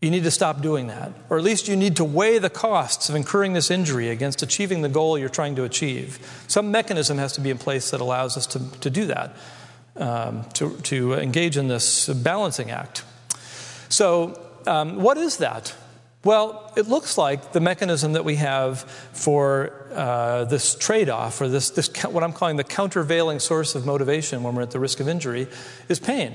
You need to stop doing that. Or at least you need to weigh the costs of incurring this injury against achieving the goal you're trying to achieve. Some mechanism has to be in place that allows us to, to do that, um, to, to engage in this balancing act. So, um, what is that? Well, it looks like the mechanism that we have for uh, this trade off, or this, this, what I'm calling the countervailing source of motivation when we're at the risk of injury, is pain.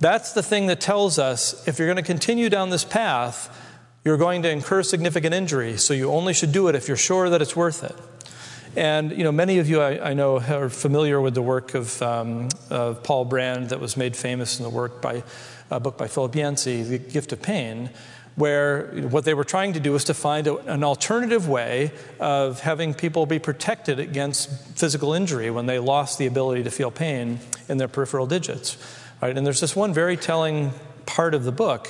That's the thing that tells us if you're going to continue down this path, you're going to incur significant injury. So you only should do it if you're sure that it's worth it. And you know, many of you I, I know are familiar with the work of, um, of, Paul Brand that was made famous in the work by a book by Philip Yancey, The Gift of Pain, where what they were trying to do was to find a, an alternative way of having people be protected against physical injury when they lost the ability to feel pain in their peripheral digits. Right? And there's this one very telling part of the book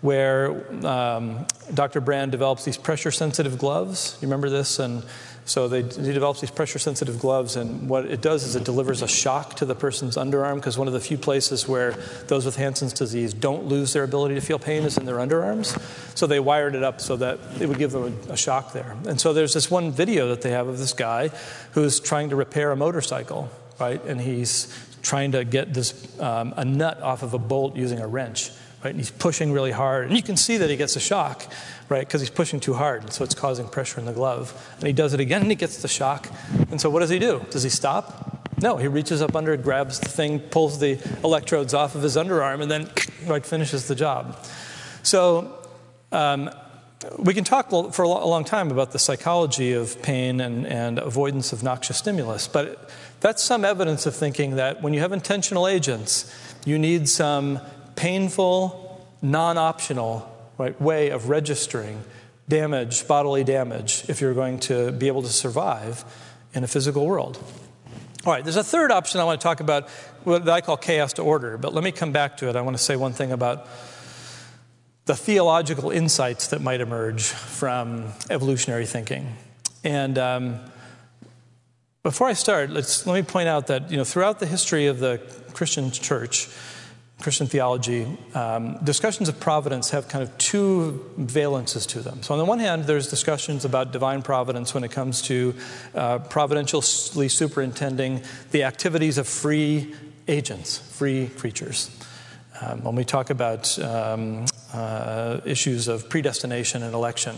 where um, Dr. Brand develops these pressure sensitive gloves. You remember this? And so they, he develops these pressure sensitive gloves, and what it does is it delivers a shock to the person's underarm because one of the few places where those with Hansen's disease don't lose their ability to feel pain is in their underarms. So they wired it up so that it would give them a, a shock there. And so there's this one video that they have of this guy who's trying to repair a motorcycle, right? And he's trying to get this um, a nut off of a bolt using a wrench. Right? And he's pushing really hard. And you can see that he gets a shock, right? Because he's pushing too hard. And So it's causing pressure in the glove. And he does it again and he gets the shock. And so what does he do? Does he stop? No, he reaches up under, grabs the thing, pulls the electrodes off of his underarm, and then right, finishes the job. So um, we can talk for a long time about the psychology of pain and, and avoidance of noxious stimulus, but that's some evidence of thinking that when you have intentional agents, you need some painful, non optional right, way of registering damage, bodily damage, if you're going to be able to survive in a physical world. All right, there's a third option I want to talk about what I call chaos to order, but let me come back to it. I want to say one thing about the theological insights that might emerge from evolutionary thinking. And um, before I start, let's, let me point out that you know, throughout the history of the Christian church, Christian theology, um, discussions of providence have kind of two valences to them. So, on the one hand, there's discussions about divine providence when it comes to uh, providentially superintending the activities of free agents, free creatures. Um, when we talk about um, uh, issues of predestination and election,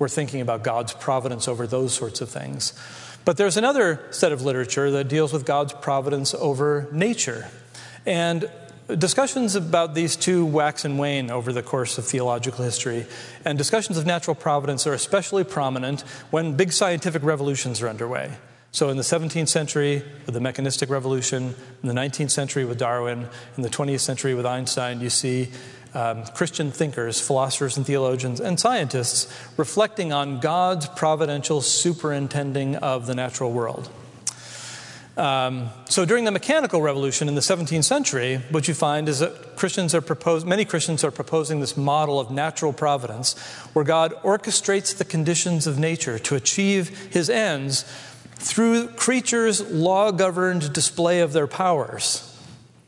we're thinking about God's providence over those sorts of things. But there's another set of literature that deals with God's providence over nature. And discussions about these two wax and wane over the course of theological history, and discussions of natural providence are especially prominent when big scientific revolutions are underway. So, in the 17th century, with the mechanistic revolution, in the 19th century with Darwin, in the 20th century with Einstein, you see um, Christian thinkers, philosophers, and theologians, and scientists reflecting on God's providential superintending of the natural world. Um, so during the mechanical revolution in the 17th century, what you find is that Christians are propose, many Christians are proposing this model of natural providence, where God orchestrates the conditions of nature to achieve His ends through creatures' law-governed display of their powers.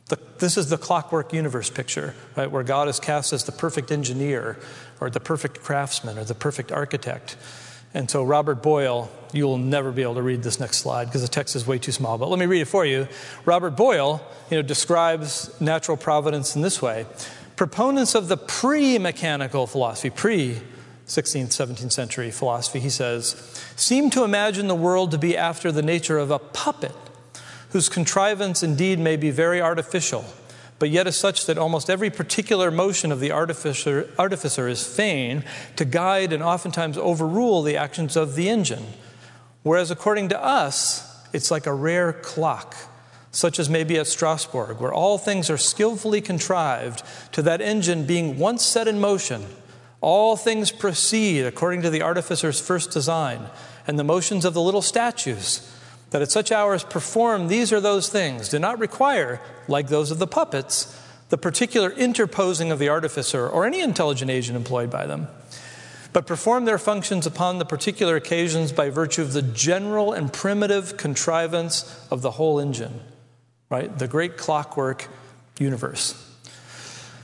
The, this is the clockwork universe picture, right, where God is cast as the perfect engineer, or the perfect craftsman, or the perfect architect. And so, Robert Boyle, you will never be able to read this next slide because the text is way too small, but let me read it for you. Robert Boyle you know, describes natural providence in this way Proponents of the pre mechanical philosophy, pre 16th, 17th century philosophy, he says, seem to imagine the world to be after the nature of a puppet, whose contrivance indeed may be very artificial but yet is such that almost every particular motion of the artificer, artificer is feigned to guide and oftentimes overrule the actions of the engine. Whereas according to us, it's like a rare clock, such as maybe at Strasbourg, where all things are skillfully contrived to that engine being once set in motion. All things proceed according to the artificer's first design, and the motions of the little statues that at such hours perform these or those things do not require, like those of the puppets, the particular interposing of the artificer or any intelligent agent employed by them, but perform their functions upon the particular occasions by virtue of the general and primitive contrivance of the whole engine, right? The great clockwork universe.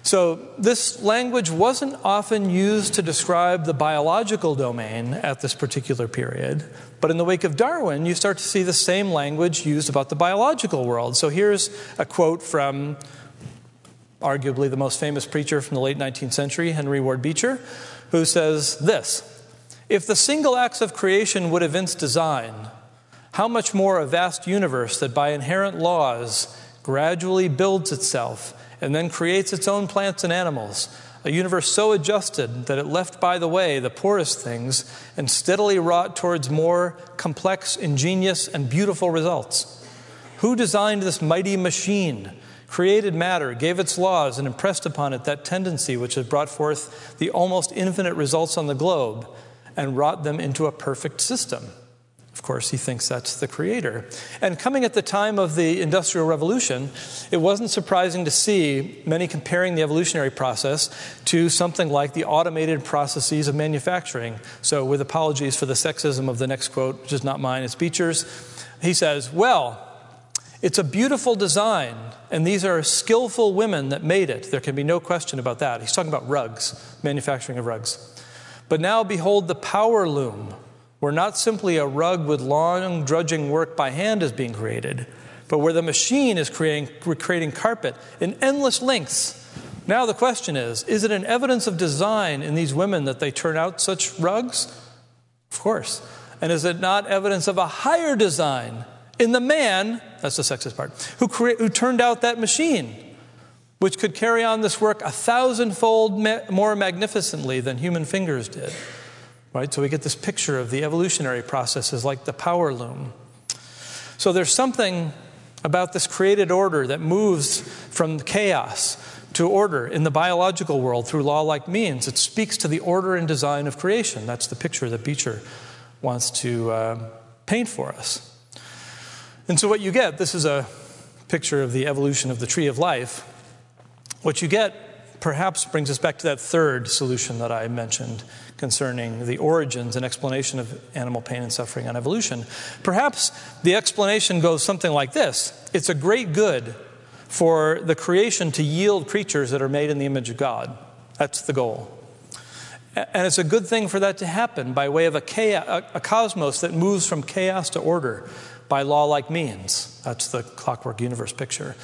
So, this language wasn't often used to describe the biological domain at this particular period, but in the wake of Darwin, you start to see the same language used about the biological world. So, here's a quote from arguably the most famous preacher from the late 19th century, Henry Ward Beecher, who says this If the single acts of creation would evince design, how much more a vast universe that by inherent laws gradually builds itself and then creates its own plants and animals, a universe so adjusted that it left by the way the poorest things and steadily wrought towards more complex, ingenious, and beautiful results. Who designed this mighty machine? Created matter, gave its laws, and impressed upon it that tendency which has brought forth the almost infinite results on the globe and wrought them into a perfect system. Of course, he thinks that's the creator. And coming at the time of the Industrial Revolution, it wasn't surprising to see many comparing the evolutionary process to something like the automated processes of manufacturing. So, with apologies for the sexism of the next quote, which is not mine, it's Beecher's, he says, Well, it's a beautiful design, and these are skillful women that made it. There can be no question about that. He's talking about rugs, manufacturing of rugs. But now behold the power loom where not simply a rug with long, drudging work by hand is being created, but where the machine is creating, creating carpet in endless lengths. Now, the question is is it an evidence of design in these women that they turn out such rugs? Of course. And is it not evidence of a higher design in the man, that's the sexist part, who, crea- who turned out that machine, which could carry on this work a thousandfold ma- more magnificently than human fingers did? Right? So we get this picture of the evolutionary processes like the power loom. So there's something about this created order that moves from chaos to order in the biological world through law like means. It speaks to the order and design of creation. That's the picture that Beecher wants to uh, paint for us. And so, what you get this is a picture of the evolution of the tree of life. What you get perhaps brings us back to that third solution that I mentioned concerning the origins and explanation of animal pain and suffering on evolution. Perhaps the explanation goes something like this It's a great good for the creation to yield creatures that are made in the image of God. That's the goal. And it's a good thing for that to happen by way of a, chaos, a, cosmos that moves from chaos to order by law like means. That's the clockwork universe picture.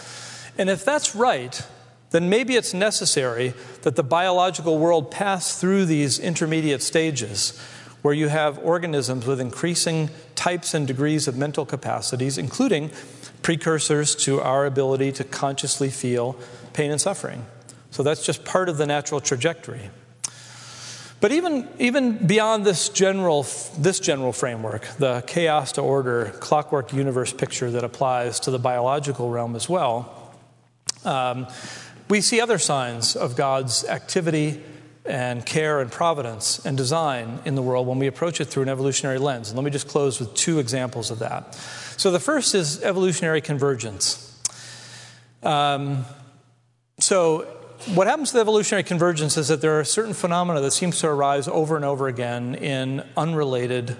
And if that's right, then maybe it's necessary that the biological world pass through these intermediate stages where you have organisms with increasing types and degrees of mental capacities, including precursors to our ability to consciously feel pain and suffering. So that's just part of the natural trajectory. But even, even beyond this general, this general framework, the chaos to order, clockwork universe picture that applies to the biological realm as well, um, we see other signs of God's activity and care and providence and design in the world when we approach it through an evolutionary lens. And let me just close with two examples of that. So the first is evolutionary convergence. Um, so what happens to evolutionary convergence is that there are certain phenomena that seems to arise over and over again in unrelated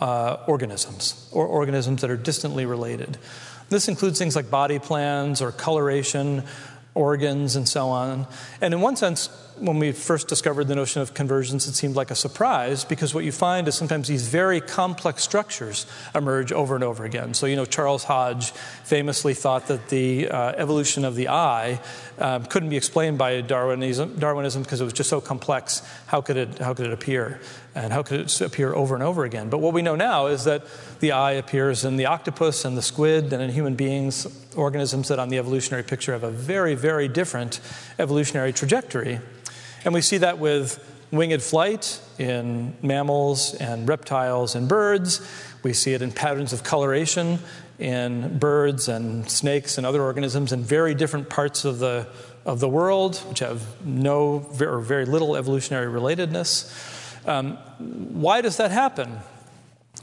uh, organisms or organisms that are distantly related. This includes things like body plans or coloration, organs, and so on. And in one sense, when we first discovered the notion of convergence, it seemed like a surprise because what you find is sometimes these very complex structures emerge over and over again. So, you know, Charles Hodge famously thought that the uh, evolution of the eye um, couldn't be explained by Darwinism, Darwinism because it was just so complex. How could it, how could it appear? And how could it appear over and over again? But what we know now is that the eye appears in the octopus and the squid and in human beings, organisms that on the evolutionary picture have a very, very different evolutionary trajectory. And we see that with winged flight in mammals and reptiles and birds. We see it in patterns of coloration in birds and snakes and other organisms in very different parts of the, of the world, which have no or very little evolutionary relatedness. Um, why does that happen?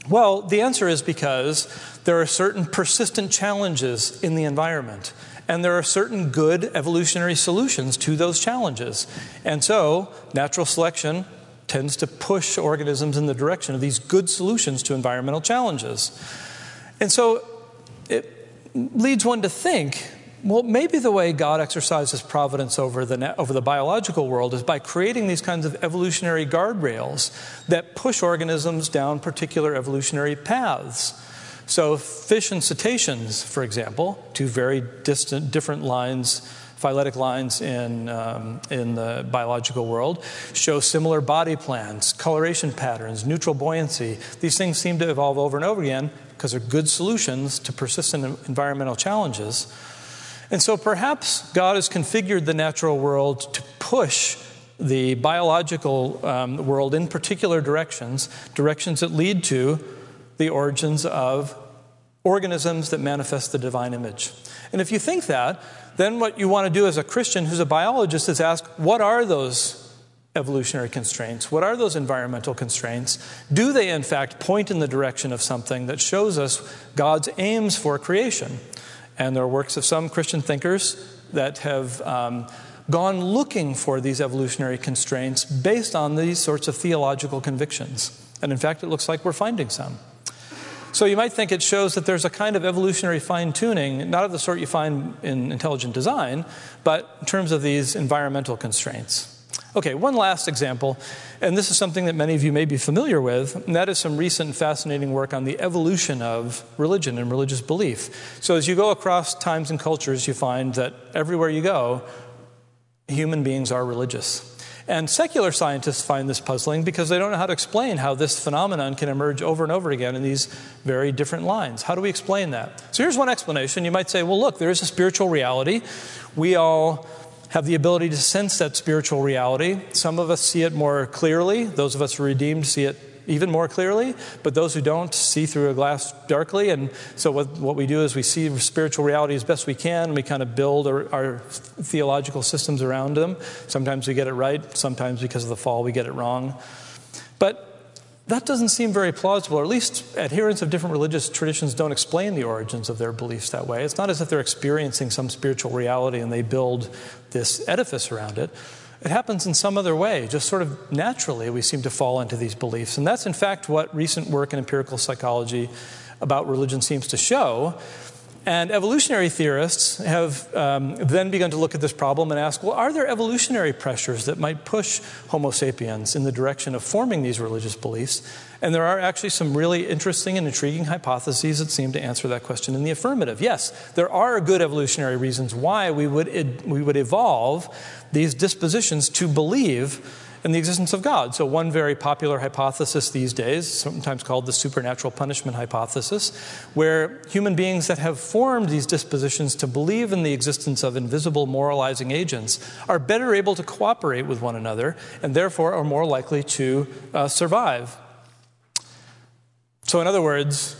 Well, the answer is because there are certain persistent challenges in the environment and there are certain good evolutionary solutions to those challenges. And so, natural selection tends to push organisms in the direction of these good solutions to environmental challenges. And so, it leads one to think well, maybe the way God exercises providence over the, over the biological world is by creating these kinds of evolutionary guardrails that push organisms down particular evolutionary paths. So, fish and cetaceans, for example, two very distant, different lines, phyletic lines in, um, in the biological world, show similar body plans, coloration patterns, neutral buoyancy. These things seem to evolve over and over again because they're good solutions to persistent environmental challenges. And so perhaps God has configured the natural world to push the biological um, world in particular directions, directions that lead to the origins of organisms that manifest the divine image. And if you think that, then what you want to do as a Christian who's a biologist is ask, what are those evolutionary constraints? What are those environmental constraints? Do they, in fact, point in the direction of something that shows us God's aims for creation? And there are works of some Christian thinkers that have um, gone looking for these evolutionary constraints based on these sorts of theological convictions. And in fact, it looks like we're finding some. So you might think it shows that there's a kind of evolutionary fine tuning, not of the sort you find in intelligent design, but in terms of these environmental constraints. Okay, one last example, and this is something that many of you may be familiar with, and that is some recent fascinating work on the evolution of religion and religious belief. So, as you go across times and cultures, you find that everywhere you go, human beings are religious. And secular scientists find this puzzling because they don't know how to explain how this phenomenon can emerge over and over again in these very different lines. How do we explain that? So here's one explanation. You might say, well, look, there is a spiritual reality. We all have the ability to sense that spiritual reality. Some of us see it more clearly. Those of us who are redeemed see it even more clearly, but those who don't see through a glass darkly. And so, what, what we do is we see spiritual reality as best we can, and we kind of build our, our theological systems around them. Sometimes we get it right, sometimes because of the fall, we get it wrong. But that doesn't seem very plausible, or at least adherents of different religious traditions don't explain the origins of their beliefs that way. It's not as if they're experiencing some spiritual reality and they build this edifice around it. It happens in some other way, just sort of naturally, we seem to fall into these beliefs. And that's, in fact, what recent work in empirical psychology about religion seems to show. And evolutionary theorists have um, then begun to look at this problem and ask well, are there evolutionary pressures that might push Homo sapiens in the direction of forming these religious beliefs? And there are actually some really interesting and intriguing hypotheses that seem to answer that question in the affirmative. Yes, there are good evolutionary reasons why we would, we would evolve these dispositions to believe in the existence of God. So, one very popular hypothesis these days, sometimes called the supernatural punishment hypothesis, where human beings that have formed these dispositions to believe in the existence of invisible moralizing agents are better able to cooperate with one another and therefore are more likely to uh, survive. So, in other words,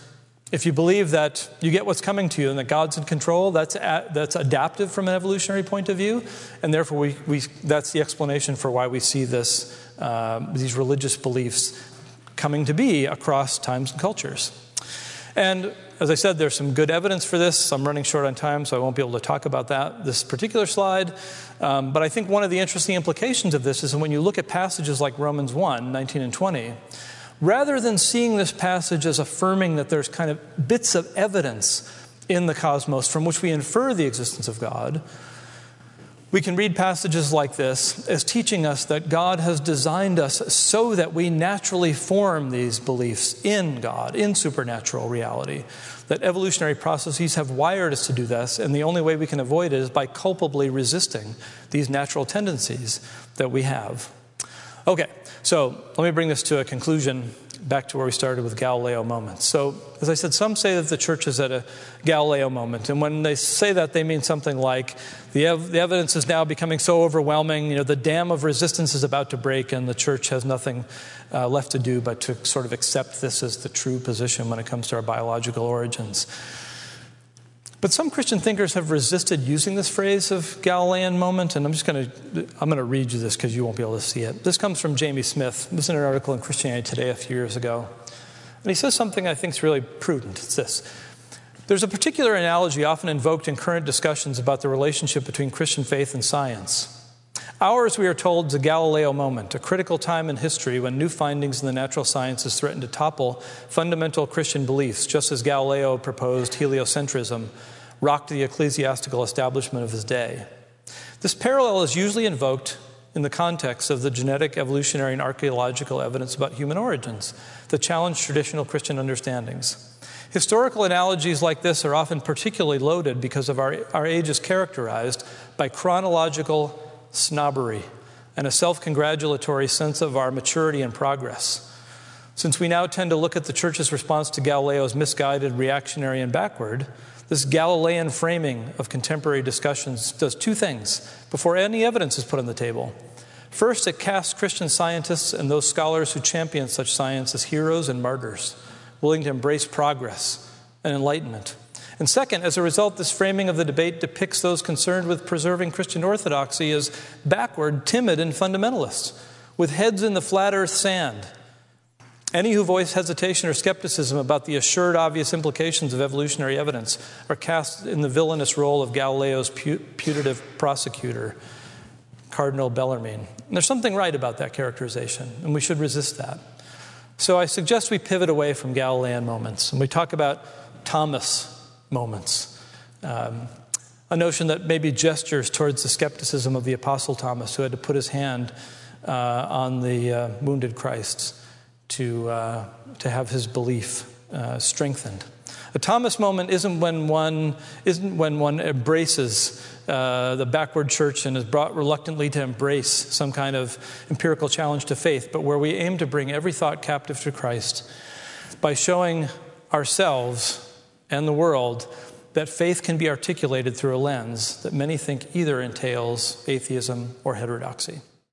if you believe that you get what's coming to you and that God's in control, that's, a, that's adaptive from an evolutionary point of view. And therefore, we, we, that's the explanation for why we see this, uh, these religious beliefs coming to be across times and cultures. And as I said, there's some good evidence for this. I'm running short on time, so I won't be able to talk about that this particular slide. Um, but I think one of the interesting implications of this is when you look at passages like Romans 1 19 and 20 rather than seeing this passage as affirming that there's kind of bits of evidence in the cosmos from which we infer the existence of God, we can read passages like this as teaching us that God has designed us so that we naturally form these beliefs in God, in supernatural reality. That evolutionary processes have wired us to do this, and the only way we can avoid it is by culpably resisting these natural tendencies that we have. Okay, so let me bring this to a conclusion back to where we started with Galileo moments. So, as I said, some say that the church is at a Galileo moment. And when they say that, they mean something like the, ev- the evidence is now becoming so overwhelming, you know, the dam of resistance is about to break, and the church has nothing uh, left to do but to sort of accept this as the true position when it comes to our biological origins. But some Christian thinkers have resisted using this phrase of Galilean moment, and I'm just going to I'm going to read you this because you won't be able to see it. This comes from Jamie Smith. This is an article in Christianity Today a few years ago, and he says something I think is really prudent. It's this: There's a particular analogy often invoked in current discussions about the relationship between Christian faith and science. Ours, we are told, is a Galileo moment, a critical time in history when new findings in the natural sciences threaten to topple fundamental Christian beliefs, just as Galileo proposed heliocentrism rocked the ecclesiastical establishment of his day. This parallel is usually invoked in the context of the genetic, evolutionary, and archaeological evidence about human origins that challenge traditional Christian understandings. Historical analogies like this are often particularly loaded because of our, our age is characterized by chronological snobbery and a self congratulatory sense of our maturity and progress. Since we now tend to look at the church's response to Galileo as misguided, reactionary, and backward, this Galilean framing of contemporary discussions does two things before any evidence is put on the table. First, it casts Christian scientists and those scholars who champion such science as heroes and martyrs, willing to embrace progress and enlightenment. And second, as a result, this framing of the debate depicts those concerned with preserving Christian orthodoxy as backward, timid, and fundamentalists, with heads in the flat earth sand any who voice hesitation or skepticism about the assured obvious implications of evolutionary evidence are cast in the villainous role of Galileo's putative prosecutor, Cardinal Bellarmine. And there's something right about that characterization, and we should resist that. So I suggest we pivot away from Galilean moments and we talk about Thomas moments. Um, a notion that maybe gestures towards the skepticism of the Apostle Thomas, who had to put his hand uh, on the uh, wounded Christ to, uh, to have his belief uh, strengthened. A Thomas moment isn't when one, isn't when one embraces uh, the backward church and is brought reluctantly to embrace some kind of empirical challenge to faith, but where we aim to bring every thought captive to Christ by showing ourselves and the world that faith can be articulated through a lens that many think either entails atheism or heterodoxy.